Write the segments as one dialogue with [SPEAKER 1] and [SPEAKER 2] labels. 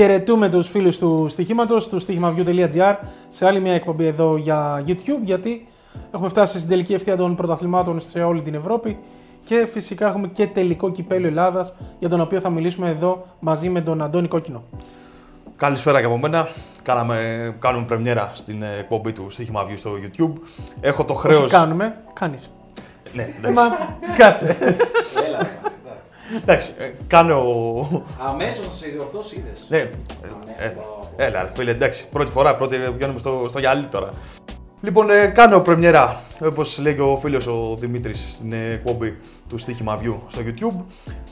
[SPEAKER 1] Χαιρετούμε τους φίλους του στοιχήματος, του στοιχημαβιού.gr σε άλλη μια εκπομπή εδώ για YouTube, γιατί έχουμε φτάσει στην τελική ευθεία των πρωταθλημάτων σε όλη την Ευρώπη και φυσικά έχουμε και τελικό κυπέλο Ελλάδας, για τον οποίο θα μιλήσουμε εδώ μαζί με τον Αντώνη Κόκκινο.
[SPEAKER 2] Καλησπέρα και από μένα. Κάναμε, κάνουμε πρεμιέρα στην εκπομπή του Στοίχημα View στο YouTube. Έχω το χρέο.
[SPEAKER 1] Όχι κάνουμε, κάνεις.
[SPEAKER 2] Ναι,
[SPEAKER 1] Ε,
[SPEAKER 2] εντάξει.
[SPEAKER 1] μα, κάτσε.
[SPEAKER 3] Έλα.
[SPEAKER 2] εντάξει. ε, Κάνω.
[SPEAKER 3] Αμέσως θα σε διορθώσεις, είδες.
[SPEAKER 2] Ναι, ε, ε, έλα, ρε, φίλε, εντάξει. Πρώτη φορά, πρώτη βγαίνουμε στο, στο γυαλί τώρα. Λοιπόν, ε, κάνω πρεμιέρα, όπως λέει και ο φίλος ο Δημήτρης στην ε, εκπομπή του Στοίχημα View στο YouTube.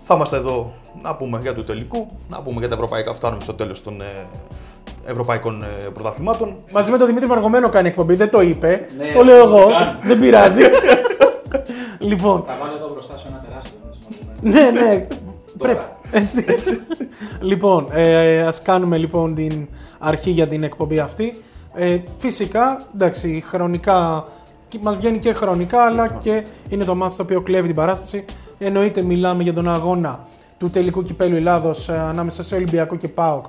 [SPEAKER 2] Θα είμαστε εδώ να πούμε για το τελικό, να πούμε για τα ευρωπαϊκά. Φτάνουμε στο τέλος των ε, ευρωπαϊκών ε, πρωταθλημάτων.
[SPEAKER 1] Μαζί με τον Δημήτρη Μαργομένο κάνει εκπομπή, δεν το είπε.
[SPEAKER 3] Ναι,
[SPEAKER 1] το λέω
[SPEAKER 3] το
[SPEAKER 1] εγώ,
[SPEAKER 3] κάνω.
[SPEAKER 1] δεν πειράζει. λοιπόν,
[SPEAKER 3] Θα βάλω εδώ μπροστά σε ένα τεράστιο. να τις
[SPEAKER 1] ναι, ναι.
[SPEAKER 3] Τώρα.
[SPEAKER 1] Πρέπει. Έτσι, έτσι. λοιπόν, ε, ας κάνουμε λοιπόν την αρχή για την εκπομπή αυτή. Ε, φυσικά, εντάξει, χρονικά, και- μας βγαίνει και χρονικά, αλλά και είναι το μάτι το οποίο κλέβει την παράσταση. Εννοείται μιλάμε για τον αγώνα του τελικού κυπέλου Ελλάδος ε, ανάμεσα σε Ολυμπιακό και ΠΑΟΚ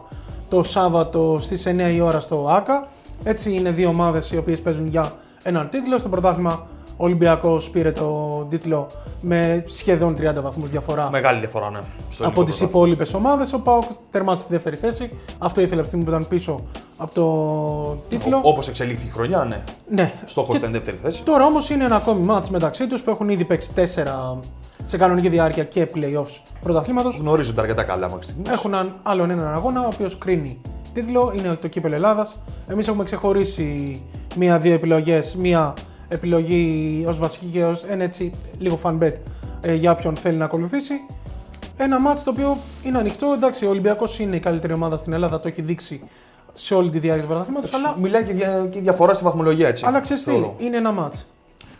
[SPEAKER 1] το Σάββατο στις 9 η ώρα στο ΆΚΑ. Έτσι είναι δύο ομάδες οι οποίες παίζουν για έναν τίτλο. Στο πρωτάθλημα ο Ολυμπιακός πήρε το τίτλο με σχεδόν 30 βαθμούς διαφορά
[SPEAKER 2] Μεγάλη διαφορά, ναι. στο
[SPEAKER 1] από
[SPEAKER 2] ελληνικό
[SPEAKER 1] τις υπόλοιπες ομάδες. Ο Πάοκ τερμάτισε στη δεύτερη θέση. Αυτό ήθελε από τη στιγμή που ήταν πίσω από το τίτλο.
[SPEAKER 2] Όπως εξελίχθη η χρονιά, ναι.
[SPEAKER 1] Ναι.
[SPEAKER 2] Στόχος
[SPEAKER 1] Και
[SPEAKER 2] ήταν η δεύτερη θέση.
[SPEAKER 1] Τώρα όμως είναι ένα ακόμη μάτς μεταξύ τους που έχουν ήδη παίξει τέσσερα σε κανονική διάρκεια και playoffs πρωταθλήματος.
[SPEAKER 2] Γνωρίζονται αρκετά καλά μέχρι στιγμής.
[SPEAKER 1] Έχουν έναν- άλλον έναν αγώνα ο οποίος κρίνει τίτλο. Είναι το κύπελο Ελλάδας. Εμείς έχουμε ξεχωρίσει μία-δύο επιλογές. Μία επιλογή ως βασική και ως ένα έτσι λίγο fan bet ε, για όποιον θέλει να ακολουθήσει. Ένα μάτι το οποίο είναι ανοιχτό. Εντάξει, ο Ολυμπιακός είναι η καλύτερη ομάδα στην Ελλάδα, το έχει δείξει σε όλη τη διάρκεια του πρωταθλήματο. Αλλά,
[SPEAKER 2] Μιλάει και, δια, και διαφορά στη βαθμολογία έτσι.
[SPEAKER 1] αλλά ξέρεις τι,
[SPEAKER 2] θεωρώ.
[SPEAKER 1] είναι ένα μάτς.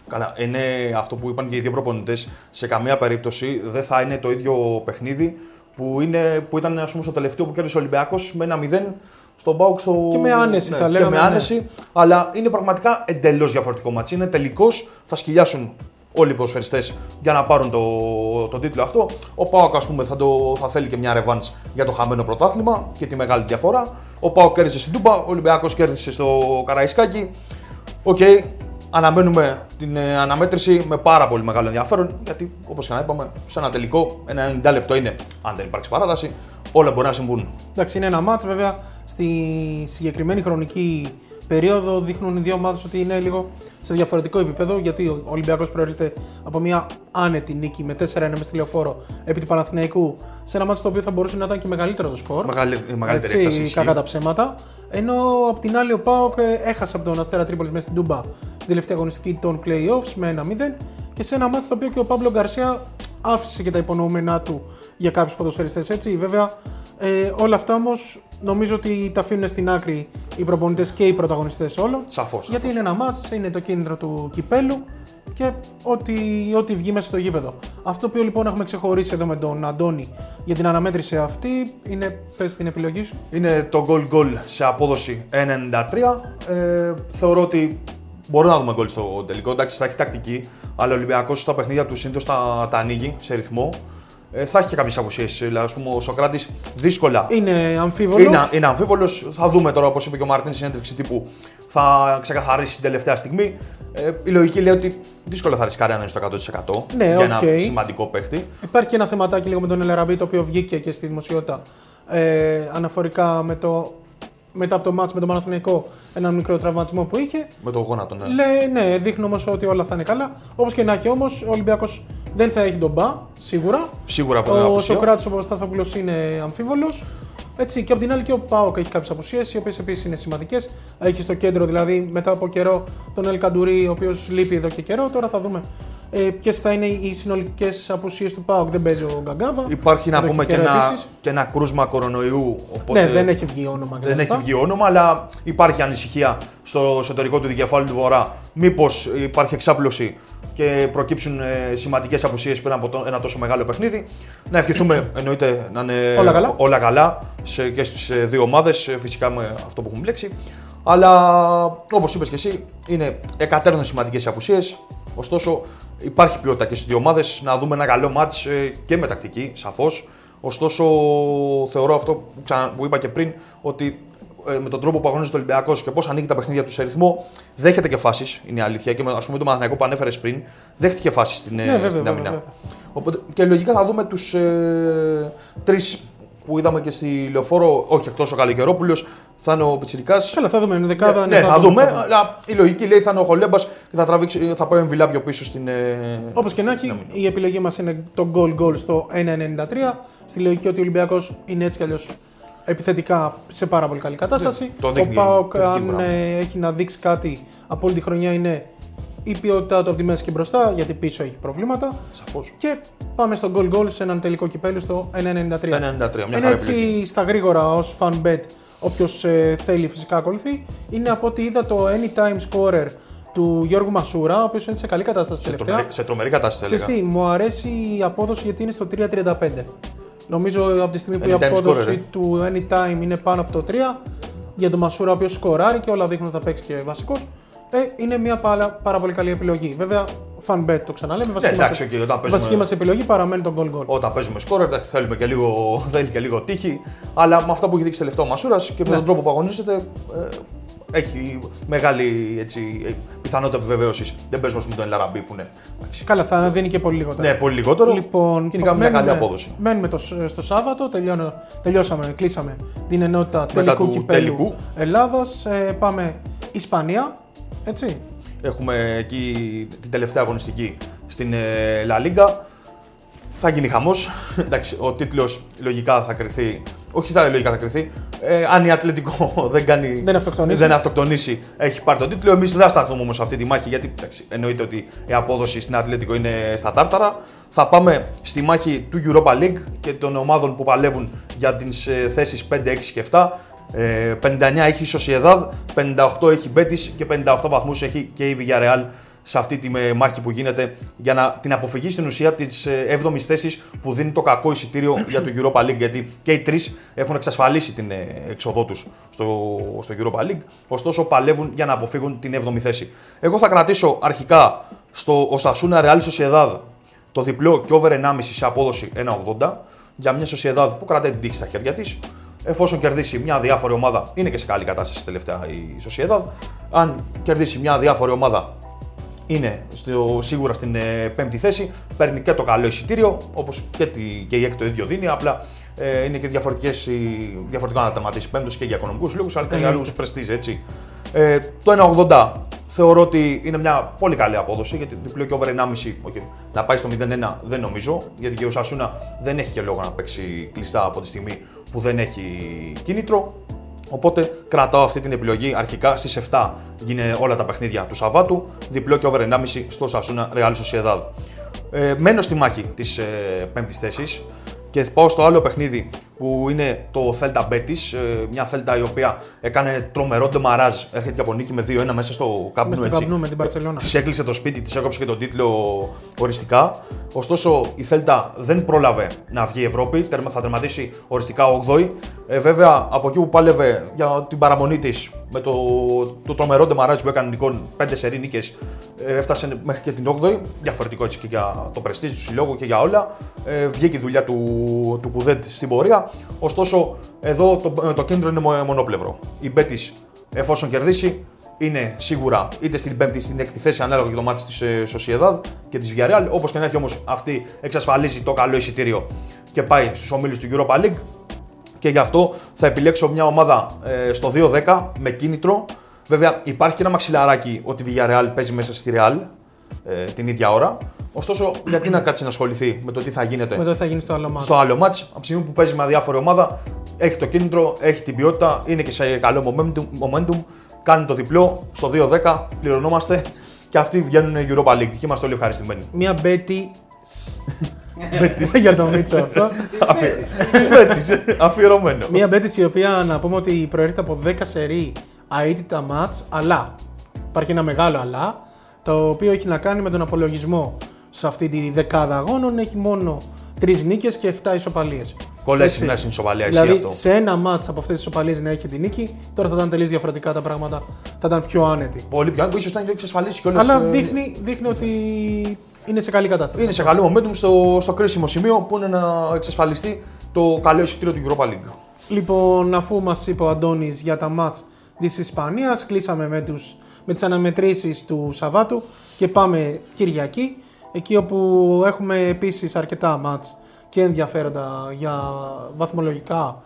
[SPEAKER 2] Καλά, είναι αυτό που είπαν και οι δύο προπονητές. Σε καμία περίπτωση δεν θα είναι το ίδιο παιχνίδι που, είναι, που ήταν ας πούμε, στο τελευταίο που κέρδισε ο Ολυμπιακός με ένα 0 στον ΠΑΟΚ στο.
[SPEAKER 1] Και με άνεση, θα λέγαμε,
[SPEAKER 2] Και με
[SPEAKER 1] ναι.
[SPEAKER 2] άνεση, αλλά είναι πραγματικά εντελώς διαφορετικό ματς. Είναι τελικός, θα σκυλιάσουν όλοι οι ποδοσφαιριστές για να πάρουν το, το τίτλο αυτό. Ο ΠΑΟΚ, ας πούμε, θα, το, θα θέλει και μια ρεβάνς για το χαμένο πρωτάθλημα και τη μεγάλη διαφορά. Ο ΠΑΟΚ κέρδισε στην Τούμπα, ο Ολυμπιακός κέρδισε στο Καραϊσκάκι. Οκ, αναμένουμε την ε, αναμέτρηση με πάρα πολύ μεγάλο ενδιαφέρον γιατί όπως και να είπαμε, σε ένα τελικό, ένα 90 λεπτό είναι, αν δεν υπάρξει παράταση, όλα μπορεί να συμβούν.
[SPEAKER 1] Εντάξει, είναι ένα μάτς βέβαια στη συγκεκριμένη χρονική περίοδο δείχνουν οι δύο ομάδες ότι είναι λίγο σε διαφορετικό επίπεδο γιατί ο Ολυμπιακός προέρχεται από μια άνετη νίκη με 4-1 μες στη λεωφόρο επί του Παναθηναϊκού σε ένα μάτς το οποίο θα μπορούσε να ήταν και μεγαλύτερο το σκορ.
[SPEAKER 2] Μεγάλη, η μεγαλύτερη
[SPEAKER 1] Έτσι,
[SPEAKER 2] έκταση. ισχύει.
[SPEAKER 1] κακά τα ψέματα. Ενώ απ' την άλλη ο Πάοκ ε, έχασε από τον Αστέρα Τρίπολης μέσα στην Τούμπα στην τελευταία αγωνιστική των playoffs με 1-0 και σε ένα μάτι το οποίο και ο Παύλο Γκαρσία άφησε και τα υπονοούμενά του για κάποιους ποδοσφαιριστές έτσι. Βέβαια, ε, όλα αυτά όμως νομίζω ότι τα αφήνουν στην άκρη οι προπονητές και οι πρωταγωνιστές όλων.
[SPEAKER 2] Σαφώς.
[SPEAKER 1] Γιατί είναι ένα μάτς, είναι το κίνητρο του κυπέλου και ό,τι, ό,τι βγει μέσα στο γήπεδο. Αυτό που λοιπόν έχουμε ξεχωρίσει εδώ με τον Αντώνη για την αναμέτρηση αυτή είναι, πες την επιλογή σου.
[SPEAKER 2] Είναι το goal goal σε απόδοση 1,93. Ε, θεωρώ ότι μπορούμε να δούμε γκολ στο τελικό. Εντάξει, θα έχει τακτική, αλλά ο Ολυμπιακός στα παιχνίδια του συνήθως τα, τα ανοίγει σε ρυθμό. Ε, θα έχει και κάποιες απουσίες. Δηλαδή, ας πούμε, ο Σοκράτης δύσκολα
[SPEAKER 1] Είναι αμφίβολος.
[SPEAKER 2] Είναι, είναι αμφίβολος. Θα δούμε τώρα, όπως είπε και ο Μαρτίνς, συνέντευξη τύπου θα ξεκαθαρίσει την τελευταία στιγμή. Ε, η λογική λέει ότι δύσκολα θα ρισκάρει αν είναι στο 100%
[SPEAKER 1] Ναι,
[SPEAKER 2] για ένα
[SPEAKER 1] οκ.
[SPEAKER 2] σημαντικό παίχτη.
[SPEAKER 1] Υπάρχει και ένα θεματάκι λίγο με τον Ελ Αραμπί το οποίο βγήκε και στη δημοσιότητα ε, αναφορικά με το, μετά από το μάτς με τον Παναθηναϊκό έναν μικρό τραυματισμό που είχε.
[SPEAKER 2] Με το γόνατο, ναι.
[SPEAKER 1] Λέει, ναι, δείχνει όμως ότι όλα θα είναι καλά. Όπως και να έχει όμως, ο Ολυμπιακός δεν θα έχει τον μπα, σίγουρα.
[SPEAKER 2] Σίγουρα από την
[SPEAKER 1] Ο
[SPEAKER 2] απουσία.
[SPEAKER 1] Σοκράτη ο Παπασταθόπουλο είναι αμφίβολος. Έτσι, και από την άλλη και ο Πάοκ έχει κάποιες απουσίες, οι οποίες επίσης είναι σημαντικές. Έχει στο κέντρο δηλαδή μετά από καιρό τον Ελ Καντουρί, ο οποίος λείπει εδώ και καιρό. Τώρα θα δούμε ε, ποιες θα είναι οι συνολικές απουσίες του Πάοκ. Δεν παίζει ο Γκαγκάβα.
[SPEAKER 2] Υπάρχει να
[SPEAKER 1] Εδώ
[SPEAKER 2] πούμε και
[SPEAKER 1] καιρό
[SPEAKER 2] ένα,
[SPEAKER 1] επίσης.
[SPEAKER 2] και ένα κρούσμα κορονοϊού. Οπότε
[SPEAKER 1] Ναι, δεν έχει βγει όνομα. και
[SPEAKER 2] δεν
[SPEAKER 1] τα
[SPEAKER 2] έχει
[SPEAKER 1] λοιπά.
[SPEAKER 2] βγει όνομα, αλλά υπάρχει ανησυχία στο εσωτερικό του δικεφάλου του Βορρά. Μήπως υπάρχει εξάπλωση και προκύψουν ε, σημαντικές απουσίες πριν από το- ένα τόσο μεγάλο παιχνίδι. Να ευχηθούμε εννοείται να είναι
[SPEAKER 1] Όλα καλά.
[SPEAKER 2] όλα καλά σε, και στις δύο ομάδες, φυσικά με αυτό που έχουμε μπλέξει. Αλλά όπως είπες και εσύ, είναι εκατέρνων σημαντικές απουσίες. Ωστόσο, υπάρχει ποιότητα και στις δύο ομάδες. Να δούμε ένα καλό μάτς και με τακτική, σαφώς. Ωστόσο, θεωρώ αυτό που, ξα... που είπα και πριν, ότι ε, με τον τρόπο που αγωνίζεται ο Ολυμπιακός και πώς ανοίγει τα παιχνίδια του σε ρυθμό, δέχεται και φάσεις. Είναι η αλήθεια. Και ας πούμε το Μαθηναϊκό που ανέφερες πριν, δέχτηκε φάσεις στην, ε,
[SPEAKER 1] Ναι, βέβαια,
[SPEAKER 2] στην
[SPEAKER 1] βέβαια,
[SPEAKER 2] άμυνα.
[SPEAKER 1] βέβαια.
[SPEAKER 2] Οπότε, και λογικά θα δούμε τους ε, τρεις που είδαμε και στη λεωφόρο, όχι εκτός ο Καλικερόπουλος, θα είναι ο Πιτσυρικά.
[SPEAKER 1] Καλά, θα δούμε. Είναι δεκάδα.
[SPEAKER 2] ναι, θα δούμε, αλλά η λογική λέει θα είναι ο Χολέμπας και θα, τραβήξει, θα πάει ο Εμβιλά πιο πίσω στην. Ε,
[SPEAKER 1] Όπως και να
[SPEAKER 2] στην
[SPEAKER 1] έχει,
[SPEAKER 2] άμυνα.
[SPEAKER 1] η επιλογή μας είναι το goal goal στο 1,93. Στη λογική ότι ο Ολυμπιακός είναι έτσι κι αλλιώς επιθετικά σε πάρα πολύ καλή κατάσταση.
[SPEAKER 2] Ναι, το
[SPEAKER 1] ο
[SPEAKER 2] δείχνει
[SPEAKER 1] Πάοκ,
[SPEAKER 2] θετική
[SPEAKER 1] αν
[SPEAKER 2] πράγμα.
[SPEAKER 1] ε, έχει να δείξει κάτι από όλη τη χρονιά, είναι η ποιότητά του από τη μέση και μπροστά, γιατί πίσω έχει προβλήματα.
[SPEAKER 2] Σαφώς.
[SPEAKER 1] Και πάμε στο goal goal σε έναν τελικό κυπέλου στο 1,93.
[SPEAKER 2] 1,93. Μια
[SPEAKER 1] Είναι
[SPEAKER 2] χαρά
[SPEAKER 1] έτσι
[SPEAKER 2] επιλογή.
[SPEAKER 1] στα γρήγορα ως fan bet, όποιος θέλει φυσικά ακολουθεί. Είναι από ό,τι είδα το anytime scorer του Γιώργου Μασούρα, ο οποίος είναι σε καλή κατάσταση
[SPEAKER 2] Σε,
[SPEAKER 1] τελευταία.
[SPEAKER 2] τρομερή, σε τρομερή κατάσταση. θα
[SPEAKER 1] Ξέρεις
[SPEAKER 2] έλεγα.
[SPEAKER 1] τι, μου αρέσει η απόδοση γιατί είναι στο 3.35. Νομίζω από τη στιγμή που η
[SPEAKER 2] Anytime
[SPEAKER 1] απόδοση
[SPEAKER 2] scorer, ε.
[SPEAKER 1] του anytime είναι πάνω από το 3, για τον Μασούρα ο οποίος σκοράρει και όλα δείχνουν ότι θα παίξει και βασικός, ε, είναι μια πάρα, πάρα πολύ καλή επιλογή. Βέβαια, fun bet το ξαναλέμε. Βασική,
[SPEAKER 2] Ναι, εντάξει,
[SPEAKER 1] μας,
[SPEAKER 2] οκ, όταν
[SPEAKER 1] η βασική
[SPEAKER 2] παίζουμε-
[SPEAKER 1] μας επιλογή παραμένει το goal goal.
[SPEAKER 2] Όταν παίζουμε σκόρ, εντάξει, θέλουμε και λίγο, θέλει και λίγο τύχη. Αλλά με αυτά που έχει δείξει τελευταίο ο Μασούρας και με
[SPEAKER 1] Ναι.
[SPEAKER 2] τον τρόπο που αγωνίζεται, ε, έχει μεγάλη έτσι, ε, πιθανότητα επιβεβαίωσης. Δεν παίζουμε με τον Ελαραμπή που είναι. εντάξει,
[SPEAKER 1] Καλά, θα δίνει και πολύ λιγότερα.
[SPEAKER 2] Ναι, πολύ λιγότερο.
[SPEAKER 1] Λοιπόν,
[SPEAKER 2] και είναι μια καλή
[SPEAKER 1] μένουμε-
[SPEAKER 2] απόδοση.
[SPEAKER 1] Μένουμε το, στο Σάββατο, τελειώνω, τελειώσαμε, κλείσαμε την ενότητα
[SPEAKER 2] Μετά
[SPEAKER 1] τελικού
[SPEAKER 2] του
[SPEAKER 1] κυπέλου
[SPEAKER 2] τελικού.
[SPEAKER 1] Ελλάδος. Ε, πάμε Ισπανία, έτσι.
[SPEAKER 2] Έχουμε εκεί την τελευταία αγωνιστική στην ε, La Liga. Θα γίνει χαμός. Εντάξει, ο τίτλος λογικά θα κρυθεί. Όχι, θα λογικά θα κρυθεί. Ε, αν η Ατλετικό δεν κάνει.
[SPEAKER 1] Δεν αυτοκτονήσει.
[SPEAKER 2] δεν αυτοκτονήσει, έχει πάρει τον τίτλο. Εμείς δεν θα σταθούμε όμως σε αυτή τη μάχη γιατί εντάξει, εννοείται ότι η απόδοση στην Ατλετικό είναι στα τάρταρα. Θα πάμε στη μάχη του Europa League και των ομάδων που παλεύουν για τις θέσεις 5, 6 και 7. Ε, 59 έχει η Sociedad, 58 έχει η Betis και 58 βαθμούς έχει και η Villarreal σε αυτή τη με- μάχη που γίνεται για να την αποφυγή στην ουσία τη 7η θέση που δίνει το κακό εισιτήριο για το Europa League. Γιατί και οι τρεις έχουν εξασφαλίσει την ε, έξοδό τους στο, στο Europa League. Ωστόσο, παλεύουν για να αποφύγουν την 7η θέση. Εγώ θα κρατήσω αρχικά στο Osasuna Real Sociedad το διπλό και over 1,5 σε απόδοση 1,80 για μια Sociedad που κρατάει την τύχη στα χέρια της. Εφόσον κερδίσει μια διάφορη ομάδα, είναι και σε καλή κατάσταση τελευταία η Sociedad. Αν κερδίσει μια διάφορη ομάδα, είναι στο, σίγουρα στην ε, πέμπτη θέση. Παίρνει και το καλό εισιτήριο, όπως και, τη- και η έκτη το ίδιο δίνει. Απλά ε, είναι και διαφορετικές, οι- διαφορετικό να τερματίσει πέμπτος και για οικονομικούς λόγους, αλλά και για
[SPEAKER 1] Εννοείται.
[SPEAKER 2] λόγου πρεστίζ, έτσι. Ε, το 1,80 θεωρώ ότι είναι μια πολύ καλή απόδοση γιατί διπλό και over 1,5 okay, να πάει στο 0-1 δεν νομίζω. Γιατί και ο Σασούνα δεν έχει και λόγο να παίξει κλειστά από τη στιγμή που δεν έχει κίνητρο. Οπότε κρατάω αυτή την επιλογή. Αρχικά στις 7 γίνε όλα τα παιχνίδια του Σαββάτου. Διπλό και over 1,5 στο Σασούνα Real Sociedad. Ε, μένω στη μάχη της ε, πέμπτης θέσης και πάω στο άλλο παιχνίδι που είναι το Celta Betis. Ε, μια Celta η οποία έκανε τρομερό ντεμαράζ. Έρχεται και από νίκη με 2-1 μέσα στο Camp Nou.
[SPEAKER 1] Μες στο
[SPEAKER 2] έτσι.
[SPEAKER 1] Camp Nou με την Barcelona.
[SPEAKER 2] Της έκλεισε το σπίτι, της έκοψε και τον τίτλο οριστικά. Ωστόσο η Θέλτα δεν πρόλαβε να βγει η Ευρώπη, τερμα- θα τερματίσει οριστικά 8η. Ε, βέβαια από εκεί που πάλευε για την παραμονή της με το, το τρομερό ντεμαράζ που έκανε νικών 5 σερή νίκες, έφτασε μέχρι και την 8η. Διαφορετικό έτσι και για το πρεστίζ του συλλόγου και για όλα. Ε, βγήκε η δουλειά του, του Πουδέντ στην πορεία. Ωστόσο εδώ το, το κέντρο είναι μο- μονόπλευρο. Η Μπέτης εφόσον κερδίσει είναι σίγουρα είτε στην πέμπτη ή στην έκτη θέση ανάλογα και το μάτι της Sociedad και της Villarreal. Όπως και να έχει όμως αυτή εξασφαλίζει το καλό εισιτήριο και πάει στους ομίλους του Europa League. Και γι' αυτό θα επιλέξω μια ομάδα ε, στο 2-10 με κίνητρο. Βέβαια υπάρχει και ένα μαξιλαράκι ότι η Villarreal παίζει μέσα στη Real ε, την ίδια ώρα. Ωστόσο, γιατί να κάτσει να ασχοληθεί με το τι θα γίνεται
[SPEAKER 1] Μετά θα γίνει στο άλλο μάτι.
[SPEAKER 2] στο άλλο μάτς, από τη στιγμή που παίζει με διάφορη ομάδα, έχει το κίνητρο, έχει την ποιότητα, είναι και σε καλό momentum, momentum κάνει το διπλό στο 2-10, πληρωνόμαστε και αυτοί βγαίνουν Europa League και είμαστε όλοι ευχαριστημένοι.
[SPEAKER 1] Μια Μπέτι. για τον Μίτσο αυτό.
[SPEAKER 2] Της Μέτης, αφιερωμένο.
[SPEAKER 1] Μια Μπέτι η οποία να πούμε ότι προέρχεται από 10 σερή αίτητα μάτς, αλλά υπάρχει ένα μεγάλο αλλά, το οποίο έχει να κάνει με τον απολογισμό σε αυτή τη δεκάδα αγώνων. Έχει μόνο 3 νίκες και 7 ισοπαλίες.
[SPEAKER 2] Κολλάει
[SPEAKER 1] Έτσι.
[SPEAKER 2] συχνά στην ισοπαλία, ισχύει
[SPEAKER 1] Δηλαδή
[SPEAKER 2] αυτό.
[SPEAKER 1] σε ένα μάτς από αυτές τις ισοπαλίες να έχει τη νίκη, τώρα θα ήταν τελείως διαφορετικά τα πράγματα, θα ήταν πιο άνετη.
[SPEAKER 2] Πολύ πιο που ίσως ήταν και εξασφαλίσει κιόλας
[SPEAKER 1] Αλλά
[SPEAKER 2] ε,
[SPEAKER 1] δείχνει, δείχνει ότι είναι σε καλή κατάσταση.
[SPEAKER 2] Είναι σε καλό momentum στο, στο κρίσιμο σημείο που είναι να εξασφαλιστεί το καλό εισιτήριο του Europa League.
[SPEAKER 1] Λοιπόν, αφού μας είπε ο Αντώνης για τα μάτς της Ισπανίας, κλείσαμε με, τους, με τις αναμετρήσεις του Σαββάτου και πάμε Κυριακή. Εκεί όπου έχουμε επίσης αρκετά μάτς και ενδιαφέροντα για βαθμολογικά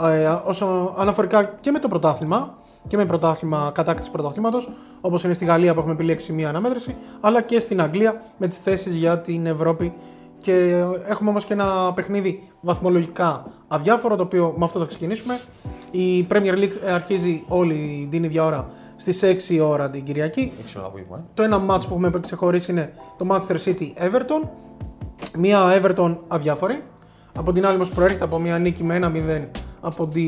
[SPEAKER 1] ε, όσο αναφορικά και με το πρωτάθλημα και με πρωτάθλημα κατάκτηση πρωταθλήματος, όπως είναι στη Γαλλία που έχουμε επιλέξει μία αναμέτρηση, αλλά και στην Αγγλία με τις θέσεις για την Ευρώπη. Και έχουμε όμως και ένα παιχνίδι βαθμολογικά αδιάφορο, το οποίο με αυτό θα ξεκινήσουμε. Η Premier League αρχίζει όλη την ίδια ώρα στις 6 ώρα την Κυριακή.
[SPEAKER 2] Έξω ένα απόγευμα. ε.
[SPEAKER 1] Το ένα match που έχουμε ξεχωρίσει είναι το Manchester City Everton. Μία Everton αδιάφορη. Από την άλλη όμως προέρχεται από μια νίκη με 1-0 από τη...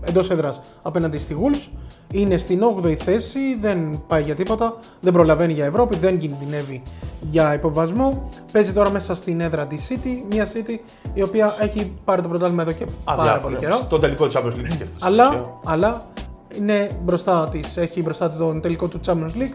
[SPEAKER 1] εντός έδρας απέναντι στη Wolves. Είναι στην 8η θέση, δεν πάει για τίποτα, δεν προλαβαίνει για Ευρώπη, δεν κινδυνεύει για υποβασμό. Παίζει τώρα μέσα στην έδρα της City, μια City η οποία έχει πάρει το πρωτάθλημα εδώ και πάρα πολύ
[SPEAKER 2] Αδιάφορο.
[SPEAKER 1] καιρό.
[SPEAKER 2] Το τελικό της Champions League σκέφτεσαι.
[SPEAKER 1] Αλλά, αλλά είναι μπροστά της, έχει μπροστά της τον τελικό του Champions League.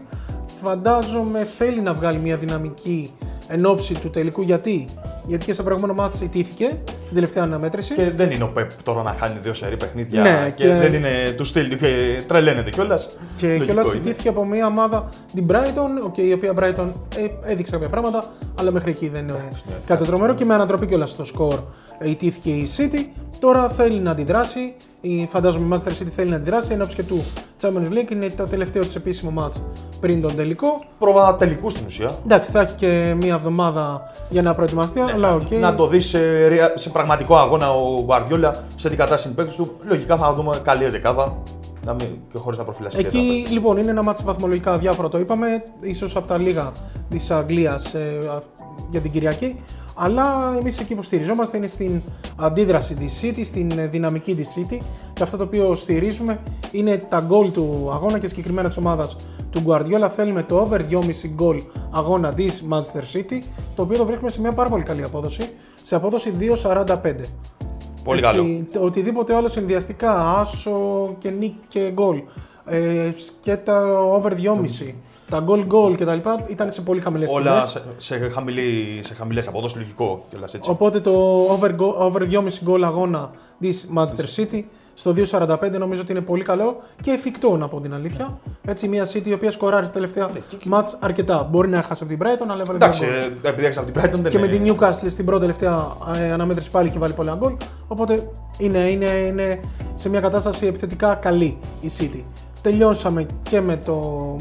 [SPEAKER 1] Φαντάζομαι θέλει να βγάλει μια δυναμική εν ώψη του τελικού. Γιατί, Γιατί και στο προηγούμενο μάτι ιτήθηκε στην τελευταία αναμέτρηση.
[SPEAKER 2] Και δεν είναι ο Πεπ τώρα να χάνει δύο σερή παιχνίδια
[SPEAKER 1] Ναι,
[SPEAKER 2] και,
[SPEAKER 1] και-
[SPEAKER 2] δεν είναι του στυλ του και τρελαίνεται κιόλας.
[SPEAKER 1] Και κιόλας ιτήθηκε από μια ομάδα την Brighton, okay, η οποία Brighton ε, έδειξε κάποια πράγματα, αλλά μέχρι εκεί δεν είναι
[SPEAKER 2] ναι,
[SPEAKER 1] κάτι τρομερό και με ανατροπή κιόλας στο σκορ ε, ιτήθηκε η City. Τώρα θέλει να αντιδράσει. Η, φαντάζομαι η Manchester City θέλει να αντιδράσει εν ώψη και του Champions League. Είναι το τελευταίο της επίσημο match πριν τον τελικό.
[SPEAKER 2] Πρόβα τελικού στην ουσία.
[SPEAKER 1] Εντάξει, θα έχει και μία εβδομάδα για να προετοιμαστεί, αλλά οκ.
[SPEAKER 2] Ναι, Να το δεις σε, ρεα- σε πραγματικό αγώνα ο Guardiola σε τι κατάσταση είναι παίκτης του. Λογικά θα δούμε καλή δεκάδα. Να μην και χωρίς να προφυλάξει.
[SPEAKER 1] Εκεί λοιπόν είναι ένα ματς βαθμολογικά αδιάφορο, το είπαμε, ίσως από τα λίγα της Αγγλίας για την Κυριακή. Αλλά εμείς εκεί που στηριζόμαστε είναι στην αντίδραση της City, στην ε, δυναμική της City. Και αυτό το οποίο στηρίζουμε είναι τα γκολ του αγώνα και συγκεκριμένα της ομάδας του Guardiola. Θέλουμε το over 2,5 γκολ αγώνα της Manchester City, το οποίο το βρίσκουμε σε μια πάρα πολύ καλή απόδοση, σε απόδοση 2,45.
[SPEAKER 2] Πολύ
[SPEAKER 1] Έτσι,
[SPEAKER 2] καλό.
[SPEAKER 1] το Οτιδήποτε άλλο συνδυαστικά, άσο και νίκ και γκολ. Ε, και τα over 2,5. Τα goal goal κτλ. ήταν σε πολύ χαμηλές
[SPEAKER 2] Όλα σε, σε, χαμηλή, σε χαμηλές απόδοσεις, λογικό κιόλας έτσι.
[SPEAKER 1] Οπότε το over, go- over 2,5 γκολ αγώνα της Manchester City στο 2,45 νομίζω ότι είναι πολύ καλό και εφικτό να πω την αλήθεια. Έτσι, μια City η οποία σκοράρει στα τελευταία μάτς αρκετά. Μπορεί να έχασε από την Brighton, αλλά έβαλε
[SPEAKER 2] Εντάξει,
[SPEAKER 1] δύο γκολ.
[SPEAKER 2] ε, επειδή έχεις από την Brighton δεν
[SPEAKER 1] Και με
[SPEAKER 2] είναι-
[SPEAKER 1] την Newcastle στην πρώτη τελευταία ε, αναμέτρηση πάλι έχει βάλει πολλά γκολ. Οπότε είναι, είναι, είναι σε μια κατάσταση επιθετικά καλή η City. Τελειώσαμε και με το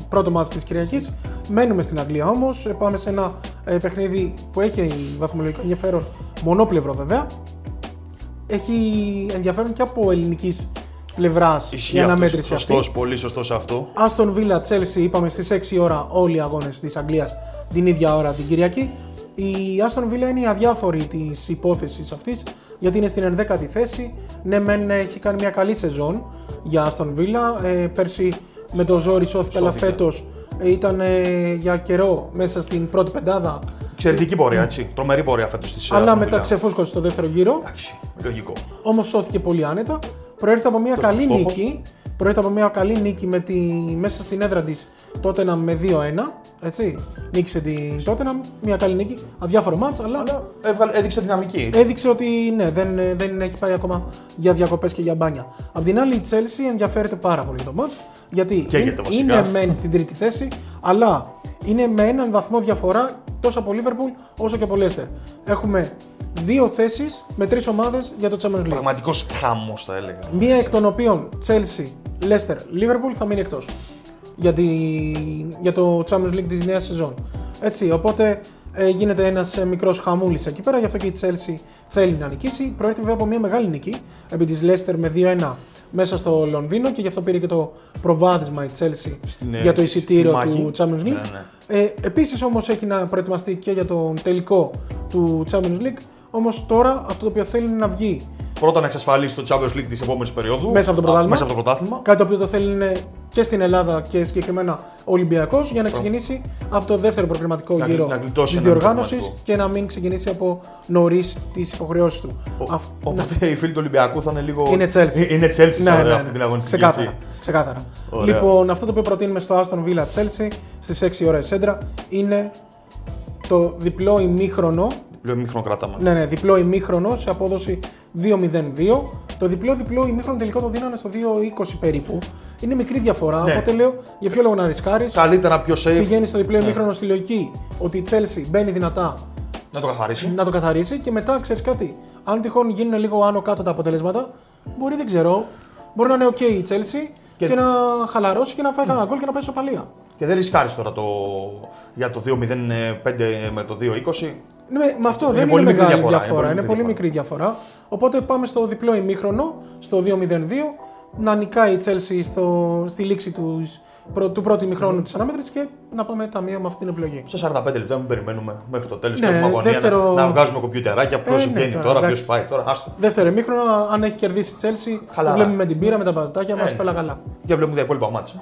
[SPEAKER 1] πρώτο μάτς της Κυριακής. Μένουμε στην Αγγλία όμως. Ε, Πάμε σε ένα ε, παιχνίδι που έχει βαθμολογικό ενδιαφέρον, μονόπλευρο βέβαια. Έχει ενδιαφέρον και από ελληνικής πλευράς
[SPEAKER 2] Ισχύει
[SPEAKER 1] η
[SPEAKER 2] αυτός,
[SPEAKER 1] αναμέτρηση αυτή.
[SPEAKER 2] σωστός, πολύ σωστός αυτό.
[SPEAKER 1] Άστον Villa Chelsea είπαμε στις 6 ώρα όλοι οι αγώνες της Αγγλίας την ίδια ώρα την Κυριακή. Η Άστον Villa είναι η αδιάφορη της υπόθεσης αυτής γιατί είναι στην 11η θέση. Ναι, μεν έχει κάνει μια καλή σεζόν για Άστον Villa. Ε, πέρσι με το ζόρι σώθηκε, αλλά
[SPEAKER 2] Σώθηκε.
[SPEAKER 1] φέτος ε, ήταν ε, για καιρό μέσα στην πρώτη πεντάδα.
[SPEAKER 2] Εξαιρετική πορεία, έτσι. Τρομερή πορεία φέτος της
[SPEAKER 1] αλλά
[SPEAKER 2] Aston
[SPEAKER 1] μετά
[SPEAKER 2] Villa.
[SPEAKER 1] ξεφούσκωσε στο δεύτερο γύρο.
[SPEAKER 2] Εντάξει, λογικό.
[SPEAKER 1] Όμως σώθηκε πολύ άνετα. Προέρχεται από μια
[SPEAKER 2] Αυτός
[SPEAKER 1] καλή
[SPEAKER 2] είναι ο στόχος.
[SPEAKER 1] νίκη. Προέρχεται από μια καλή νίκη με τη, μέσα στην έδρα της Tottenham με 2-1. Έτσι. Νίκησε την Tottenham. Μια καλή νίκη. Αδιάφορο μάτς, αλλά,
[SPEAKER 2] Αλλά έβγαλε, έδειξε δυναμική. Έτσι.
[SPEAKER 1] έδειξε ότι ναι, δεν, δεν έχει πάει ακόμα για διακοπές και για μπάνια. Απ' την άλλη, η Chelsea ενδιαφέρεται πάρα πολύ για το μάτς. Γιατί
[SPEAKER 2] Καίγεται
[SPEAKER 1] είναι,
[SPEAKER 2] βασικά.
[SPEAKER 1] είναι μεν στην τρίτη θέση, αλλά είναι με έναν βαθμό διαφορά τόσο από Liverpool όσο και από Leicester. Έχουμε δύο θέσεις με τρεις ομάδες για το Champions League.
[SPEAKER 2] Πραγματικός χάμος θα έλεγα.
[SPEAKER 1] Μία εκ των οποίων Chelsea, Leicester, Liverpool θα μείνει εκτός για, τη, για το Champions League της νέας σεζόν. Έτσι, οπότε ε, γίνεται ένας ε, μικρός χαμούλης εκεί πέρα, γι' αυτό και η Chelsea θέλει να νικήσει. Προέρχεται βέβαια από μια μεγάλη νίκη επί της Leicester με 2-1 μέσα στο Λονδίνο και γι' αυτό πήρε και το προβάδισμα η Chelsea
[SPEAKER 2] Στην, ε,
[SPEAKER 1] για το
[SPEAKER 2] στη-
[SPEAKER 1] εισιτήριο
[SPEAKER 2] στη μάχη.
[SPEAKER 1] του Champions League.
[SPEAKER 2] Ναι, ναι.
[SPEAKER 1] Ε, επίσης όμως έχει να προετοιμαστεί και για τον τελικό του Champions League, όμως τώρα αυτό το οποίο θέλει είναι να βγει
[SPEAKER 2] Πρώτα να εξασφαλίσει το Champions League της επόμενης περίοδου.
[SPEAKER 1] Μέσα από το
[SPEAKER 2] Α,
[SPEAKER 1] πρωτάθλημα.
[SPEAKER 2] Μέσα από το πρωτάθλημα.
[SPEAKER 1] Κάτι το οποίο το θέλει είναι και στην Ελλάδα και συγκεκριμένα ο Ολυμπιακός για να ξεκινήσει από το δεύτερο προκριματικό
[SPEAKER 2] Να
[SPEAKER 1] γύρο
[SPEAKER 2] γλι- να γλιτώσει
[SPEAKER 1] της
[SPEAKER 2] ένα
[SPEAKER 1] διοργάνωσης
[SPEAKER 2] προκριματικό.
[SPEAKER 1] και να μην ξεκινήσει από νωρίς τις υποχρεώσεις του.
[SPEAKER 2] Ο-
[SPEAKER 1] Αυ-
[SPEAKER 2] Οπότε οι φίλοι του Ολυμπιακού θα είναι λίγο.
[SPEAKER 1] Είναι Chelsea.
[SPEAKER 2] Ε, Είναι Chelsea σε
[SPEAKER 1] Ναι, ναι,
[SPEAKER 2] αυτή
[SPEAKER 1] ναι.
[SPEAKER 2] την αγωνιστική.
[SPEAKER 1] Ξεκάθαρα.
[SPEAKER 2] έτσι.
[SPEAKER 1] ξεκάθαρα.
[SPEAKER 2] Ωραία.
[SPEAKER 1] Λοιπόν, αυτό το οποίο προτείνουμε στο Aston Villa Chelsea στις 6 ώρες έντρα είναι το διπλό ημίχρονο
[SPEAKER 2] Λέω μήχρονο κράταμα.
[SPEAKER 1] Ναι, ναι, διπλό ημίχρονο σε απόδοση 2-0-2. Το διπλό-διπλό ημίχρονο τελικό το δίνανε στο 2-20 περίπου. Είναι μικρή διαφορά.
[SPEAKER 2] Ναι.
[SPEAKER 1] Οπότε λέω για ποιο λόγο να ρισκάρεις;
[SPEAKER 2] Καλύτερα, πιο safe.
[SPEAKER 1] Πηγαίνει στο
[SPEAKER 2] Ναι.
[SPEAKER 1] διπλό ημίχρονο στη λογική ότι η Chelsea μπαίνει δυνατά
[SPEAKER 2] Να το καθαρίσει.
[SPEAKER 1] να το καθαρίσει και μετά ξέρεις κάτι. Αν τυχόν γίνουν λίγο άνω κάτω τα αποτελέσματα, μπορεί δεν ξέρω. Μπορεί να είναι OK η Chelsea και,
[SPEAKER 2] Και- Ναι.
[SPEAKER 1] να χαλαρώσει και να φάει κανένα γκολ και να πάει σοπαλία.
[SPEAKER 2] Και δεν ρισκάρεις τώρα το... για το 2-0-5 με το 2-20.
[SPEAKER 1] Ναι, με αυτό
[SPEAKER 2] Είναι
[SPEAKER 1] δεν
[SPEAKER 2] πολύ
[SPEAKER 1] είναι
[SPEAKER 2] μικρή
[SPEAKER 1] μεγάλη
[SPEAKER 2] διαφορά,
[SPEAKER 1] διαφορά.
[SPEAKER 2] είναι
[SPEAKER 1] Είναι
[SPEAKER 2] πολύ
[SPEAKER 1] πολύ
[SPEAKER 2] μικρή
[SPEAKER 1] μικρή διαφορά. Οπότε πάμε στο διπλό ημίχρονο, στο 2-0-2, να νικάει η Chelsea στο, στη λήξη τους, πρω- του πρώτου ημιχρόνου της ανάμετρηση και να πάμε ταμείο με αυτή την επιλογή.
[SPEAKER 2] Σε 45 λεπτά μην περιμένουμε μέχρι το τέλος
[SPEAKER 1] Ναι,
[SPEAKER 2] και έχουμε αγωνία
[SPEAKER 1] δεύτερο-
[SPEAKER 2] να, να βγάζουμε κομπιουτεράκια. Ποιος
[SPEAKER 1] Ε, ναι,
[SPEAKER 2] βγαίνει
[SPEAKER 1] τώρα,
[SPEAKER 2] τώρα, ποιος
[SPEAKER 1] εντάξει.
[SPEAKER 2] πάει τώρα. Άστο.
[SPEAKER 1] Δεύτερο ημίχρονο, αν έχει κερδίσει η Chelsea, το
[SPEAKER 2] Χαλαρά.
[SPEAKER 1] βλέπουμε με την πύρα, με τα πατατάκια μας,
[SPEAKER 2] Ε,
[SPEAKER 1] πέλα καλά.
[SPEAKER 2] Και βλέπουμε τα υπόλοιπα μάτσα.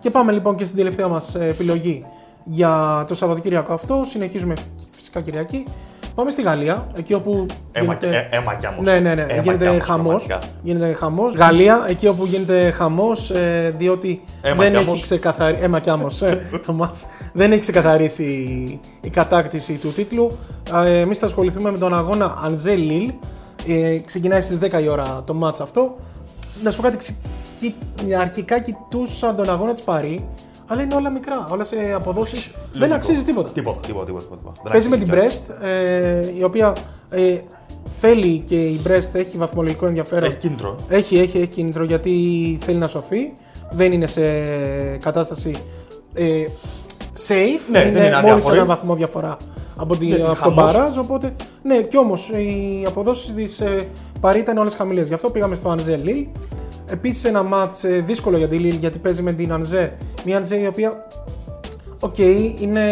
[SPEAKER 1] Και πάμε λοιπόν και στην τελευταία μας επιλογή για το Σαββατοκύριακο αυτό. Συνεχίζουμε φυσικά Κυριακή. Πάμε στη Γαλλία, εκεί όπου.
[SPEAKER 2] Έμα,
[SPEAKER 1] γίνεται-
[SPEAKER 2] ε, αίμα κι άμμος.
[SPEAKER 1] Ναι, ναι, ναι.
[SPEAKER 2] Αίμα κι
[SPEAKER 1] γίνεται
[SPEAKER 2] άμμος,
[SPEAKER 1] χαμός.
[SPEAKER 2] πραγματικά.
[SPEAKER 1] Γίνεται χαμός. Γαλλία, εκεί όπου γίνεται χαμός, διότι
[SPEAKER 2] Αίμα
[SPEAKER 1] δεν
[SPEAKER 2] κι
[SPEAKER 1] έχει
[SPEAKER 2] άμμος.
[SPEAKER 1] ξεκαθαρίσει. Έμα κι άμμος, ε, το μάτς. Δεν έχει ξεκαθαρίσει η, η κατάκτηση του τίτλου. Εμείς θα ασχοληθούμε με τον αγώνα Ανζέ Λίλ. Ε, ξεκινάει στις 10 η ώρα το μάτς αυτό. Να σου πω κάτι, ξε- κοι- αρχικά κοιτούσα τον αγώνα της Παρή, αλλά είναι όλα μικρά. Όλα σε αποδόσεις. Δεν
[SPEAKER 2] Λογικό.
[SPEAKER 1] αξίζει τίποτα.
[SPEAKER 2] Τίποτα, τίποτα, τίποτα. τίποτα. Δεν
[SPEAKER 1] Παίζει με
[SPEAKER 2] αξίζει
[SPEAKER 1] την
[SPEAKER 2] καν.
[SPEAKER 1] Brest, ε, η οποία ε, θέλει και η Brest έχει βαθμολογικό ενδιαφέρον.
[SPEAKER 2] Έχει κίνητρο.
[SPEAKER 1] Έχει, έχει, έχει κίνητρο γιατί θέλει να σωθεί. Δεν είναι σε κατάσταση ε, safe.
[SPEAKER 2] Ναι, δεν
[SPEAKER 1] είναι
[SPEAKER 2] είναι
[SPEAKER 1] μόλις
[SPEAKER 2] αδιάφορη.
[SPEAKER 1] ένα βαθμό διαφορά από, τη,
[SPEAKER 2] Γιατί
[SPEAKER 1] από τον
[SPEAKER 2] χαμός.
[SPEAKER 1] Μπαράζ. Οπότε, ναι, κι όμως οι αποδόσεις της ε, Παρή ήταν όλες χαμηλές. Γι' αυτό πήγαμε στο Ανζέ Λίλ. Επίσης ένα ματς ε, δύσκολο για τη Λίλ γιατί παίζει με την Ανζέ. Μια Ανζέ η οποία Οκ, είναι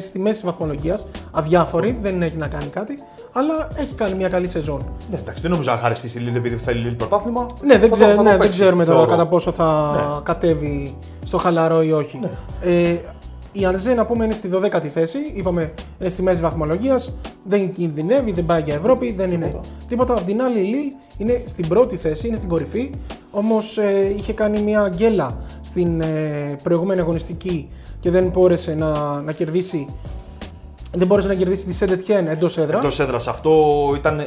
[SPEAKER 1] στη μέση της βαθμολογίας. Αδιάφορη, δεν έχει να κάνει κάτι. Αλλά έχει κάνει μια καλή σεζόν.
[SPEAKER 2] Ναι, εντάξει, δεν νομίζω να χαριστεί η Λίλ επειδή θέλει η Λίλ πρωτάθλημα.
[SPEAKER 1] Ναι, δεν,
[SPEAKER 2] Θα το-
[SPEAKER 1] ξέ-
[SPEAKER 2] θα το
[SPEAKER 1] ναι, δεν
[SPEAKER 2] παίξει,
[SPEAKER 1] ξέρουμε τώρα
[SPEAKER 2] θεωρώ.
[SPEAKER 1] κατά πόσο θα
[SPEAKER 2] Ναι.
[SPEAKER 1] κατέβει στο χαλαρό ή όχι. Ε, η Ανζέ, να πούμε, είναι στη 12η θέση. Είπαμε, είναι στη μέση βαθμολογίας. Δεν κινδυνεύει, δεν πάει για Ευρώπη, δεν είναι τίποτα. Απ' την άλλη, η Λίλ είναι στην πρώτη θέση, είναι στην κορυφή. Όμως ε, είχε κάνει μια γκέλα στην ε, προηγούμενη αγωνιστική και δεν μπόρεσε να, να κερδίσει. Δεν μπόρεσε να κερδίσει τη Σεντ Ετιέν εντός
[SPEAKER 2] έδρας. Εντός έδρας αυτό ήταν ε,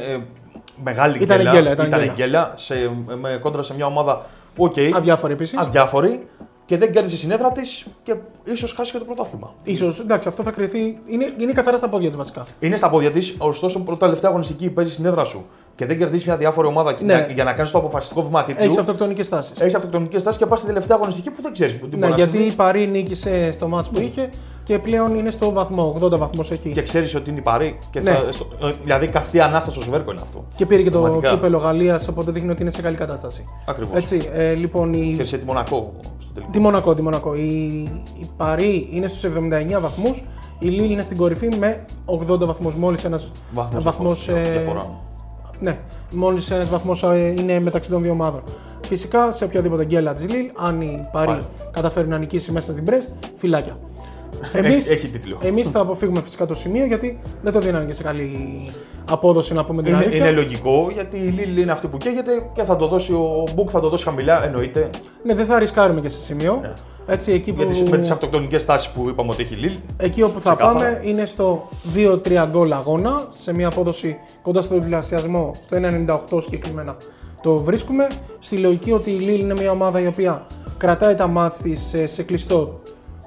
[SPEAKER 2] μεγάλη
[SPEAKER 1] Ήταν
[SPEAKER 2] γκέλα.
[SPEAKER 1] γκέλα, ήταν
[SPEAKER 2] ήταν
[SPEAKER 1] γκέλα.
[SPEAKER 2] γκέλα σε, με, κόντρα σε μια ομάδα που, οκ,
[SPEAKER 1] Αδιάφορη επίσης.
[SPEAKER 2] αδιάφορη και δεν κέρδισε στην έδρα της και ίσως χάσει και το πρωτάθλημα.
[SPEAKER 1] Ίσως, εντάξει, αυτό θα κριθεί. Είναι, είναι καθαρά στα πόδια της βασικά.
[SPEAKER 2] Είναι στα πόδια της, ωστόσο προτελευταία αγωνιστική παίζει στην έδρα σου και δεν κερδίσει μια διάφορη ομάδα και
[SPEAKER 1] Ναι.
[SPEAKER 2] για, για να κάνεις το αποφασιστικό βήμα τίτλου.
[SPEAKER 1] Έχεις αυτοκτονικές τάσεις.
[SPEAKER 2] Έχεις αυτοκτονικές τάσεις και πας στη τελευταία αγωνιστική που δεν ξέρεις τι
[SPEAKER 1] Ναι,
[SPEAKER 2] μπορεί να
[SPEAKER 1] γιατί
[SPEAKER 2] συμβεί.
[SPEAKER 1] η Παρή νίκησε στο μάτς που είχε και πλέον είναι στο βαθμό. 80 βαθμό έχει.
[SPEAKER 2] Και
[SPEAKER 1] Και,
[SPEAKER 2] ξέρεις ότι είναι η Παρή. Και
[SPEAKER 1] Ναι.
[SPEAKER 2] θα, στο, ε, δηλαδή καυτή ανάσταση στο σβέρκο είναι αυτό.
[SPEAKER 1] πήρε και το
[SPEAKER 2] Πραγματικά.
[SPEAKER 1] κύπελο Γαλλίας, οπότε δείχνει ότι είναι σε καλή κατάσταση.
[SPEAKER 2] Ακριβώς.
[SPEAKER 1] Έτσι, ε, λοιπόν, η,
[SPEAKER 2] Και σε τη Μονακό στο τελικό.
[SPEAKER 1] τη Μονακό, τη Μονακό. Η, η Παρή είναι στους 79 βαθμούς. Η Λίλ είναι στην κορυφή με 80 βαθμούς. Μόλις ένας
[SPEAKER 2] Βαθμός
[SPEAKER 1] βαθμός.
[SPEAKER 2] διαφορά- διαφορά.
[SPEAKER 1] Ναι, μόλις ένας βαθμός είναι μεταξύ των δύο ομάδων. Φυσικά σε οποιαδήποτε γκέλα της Λίλ, αν η Παρή
[SPEAKER 2] Πάλι.
[SPEAKER 1] καταφέρει να νικήσει μέσα στην Brest, φυλάκια.
[SPEAKER 2] Έχει- έχει τίτλο.
[SPEAKER 1] Εμείς θα αποφύγουμε φυσικά το σημείο γιατί δεν το δίνανε και σε καλή απόδοση να πούμε την
[SPEAKER 2] Είναι,
[SPEAKER 1] αλήθεια.
[SPEAKER 2] είναι λογικό γιατί η Λίλ είναι αυτή που καίγεται και θα το δώσει ο Μπουκ, θα το δώσει χαμηλά εννοείται.
[SPEAKER 1] Ναι, δεν θα ρισκάρουμε και σε σημείο. Έτσι, εκεί, που...
[SPEAKER 2] Γιατί με τις αυτοκτονικές τάσεις που είπαμε ότι έχει η Λίλ.
[SPEAKER 1] εκεί όπου θα
[SPEAKER 2] Ξεκάθαρα.
[SPEAKER 1] πάμε είναι στο 2-3 γκολ αγώνα, σε μια απόδοση κοντά στο διπλασιασμό, στο 1,98 συγκεκριμένα το βρίσκουμε. Στη λογική ότι η Λίλ είναι μια ομάδα η οποία κρατάει τα ματς της ε, σε κλειστό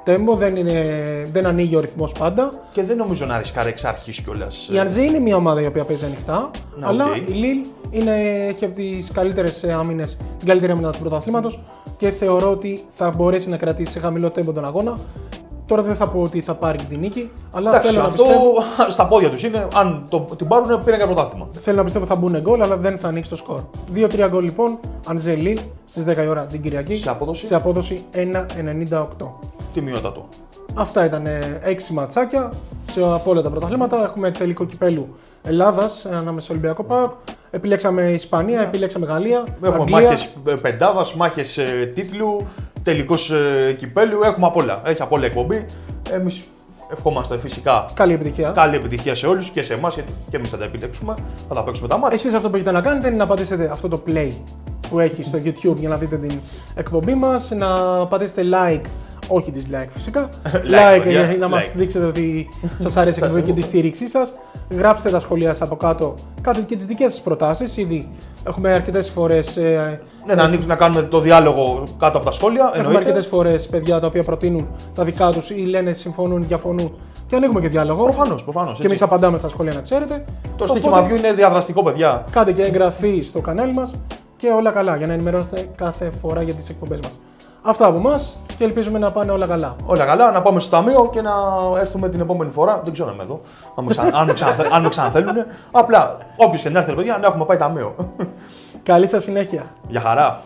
[SPEAKER 1] τέμπο, δεν, είναι, δεν ανοίγει ο ρυθμός πάντα.
[SPEAKER 2] Και δεν νομίζω να ρισκάρει εξ αρχής κιόλας.
[SPEAKER 1] Η Ανζέ είναι μια ομάδα η οποία παίζει ανοιχτά,
[SPEAKER 2] Να,
[SPEAKER 1] αλλά
[SPEAKER 2] οκ.
[SPEAKER 1] η Λίλ είναι, έχει από τις καλύτερες άμυνες, την καλύτερη άμυνα του πρωταθλήματος και θεωρώ ότι θα μπορέσει να κρατήσει σε χαμηλό τέμπο τον αγώνα. Τώρα δεν θα πω ότι θα πάρει την νίκη, αλλά
[SPEAKER 2] Εντάξει,
[SPEAKER 1] θέλω,
[SPEAKER 2] αυτό
[SPEAKER 1] να πιστεύω,
[SPEAKER 2] στα πόδια τους είναι. Αν το, την πάρουν, πήραν και πρωτάθλημα.
[SPEAKER 1] θέλω να πιστεύω θα μπουν γκολ, αλλά δεν θα ανοίξει το σκορ. 2-3 γκολ λοιπόν, Ανζέ Λίλ στις 10 η ώρα την Κυριακή.
[SPEAKER 2] Σε απόδοση;
[SPEAKER 1] Σε απόδοση 1,98.
[SPEAKER 2] Τιμιότατο.
[SPEAKER 1] Αυτά ήταν 6 ματσάκια σε, από όλα τα πρωταθλήματα. Έχουμε τελικό κυπέλου Ελλάδας ανάμεσα στο Ολυμπιακό Πάοκ. Επιλέξαμε Ισπανία, επιλέξαμε Γαλλία.
[SPEAKER 2] Έχουμε
[SPEAKER 1] Αγγλία.
[SPEAKER 2] μάχες πεντάδας, μάχες τίτλου, τελικός κυπέλου. Έχουμε απ' όλα. Έχει απ' όλα εκπομπή. Εμείς ευχόμαστε φυσικά
[SPEAKER 1] Καλή επιτυχία.
[SPEAKER 2] καλή επιτυχία σε όλους και σε εμάς, γιατί και εμείς θα τα επιλέξουμε. Θα τα παίξουμε τα μάτια.
[SPEAKER 1] Εσείς αυτό που έχετε να κάνετε είναι να πατήσετε αυτό το play που έχει στο YouTube για να δείτε την εκπομπή μας, να πατήσετε like όχι dislike φυσικά.
[SPEAKER 2] Like,
[SPEAKER 1] like,
[SPEAKER 2] παιδιά,
[SPEAKER 1] για να μας
[SPEAKER 2] like.
[SPEAKER 1] δείξετε ότι σας αρέσει η
[SPEAKER 2] Σας
[SPEAKER 1] εκπομπή και
[SPEAKER 2] ακούω.
[SPEAKER 1] τη στήριξή σας. Γράψτε τα σχόλια σας από κάτω. Κάντε και τις δικές σας προτάσεις. Ήδη έχουμε αρκετές φορές. Ε,
[SPEAKER 2] Ναι, να ανοίξουμε να κάνουμε το διάλογο κάτω από τα σχόλια.
[SPEAKER 1] Έχουμε
[SPEAKER 2] Εννοείται.
[SPEAKER 1] αρκετές φορές παιδιά τα οποία προτείνουν τα δικά τους ή λένε συμφωνούν, διαφωνούν και ανοίγουμε και διάλογο.
[SPEAKER 2] Προφανώς, προφανώς.
[SPEAKER 1] Και εμείς απαντάμε στα σχόλια να ξέρετε.
[SPEAKER 2] Το στοίχημα
[SPEAKER 1] Οπότε,
[SPEAKER 2] view είναι διαδραστικό, παιδιά.
[SPEAKER 1] Κάντε και εγγραφή στο κανάλι μας και όλα καλά για να ενημερώνεστε κάθε φορά για τις εκπομπές μας. Αυτά από εμάς και ελπίζουμε να πάνε όλα καλά.
[SPEAKER 2] Όλα καλά, να πάμε στο ταμείο και να έρθουμε την επόμενη φορά. Δεν ξέρω αν είμαι εδώ. Αν με, ξα... αν με, ξαναθε... αν με ξαναθέλουν. Απλά, όποιος και να έρθει, ρε παιδιά, να έχουμε πάει ταμείο.
[SPEAKER 1] Καλή σας συνέχεια.
[SPEAKER 2] Για χαρά.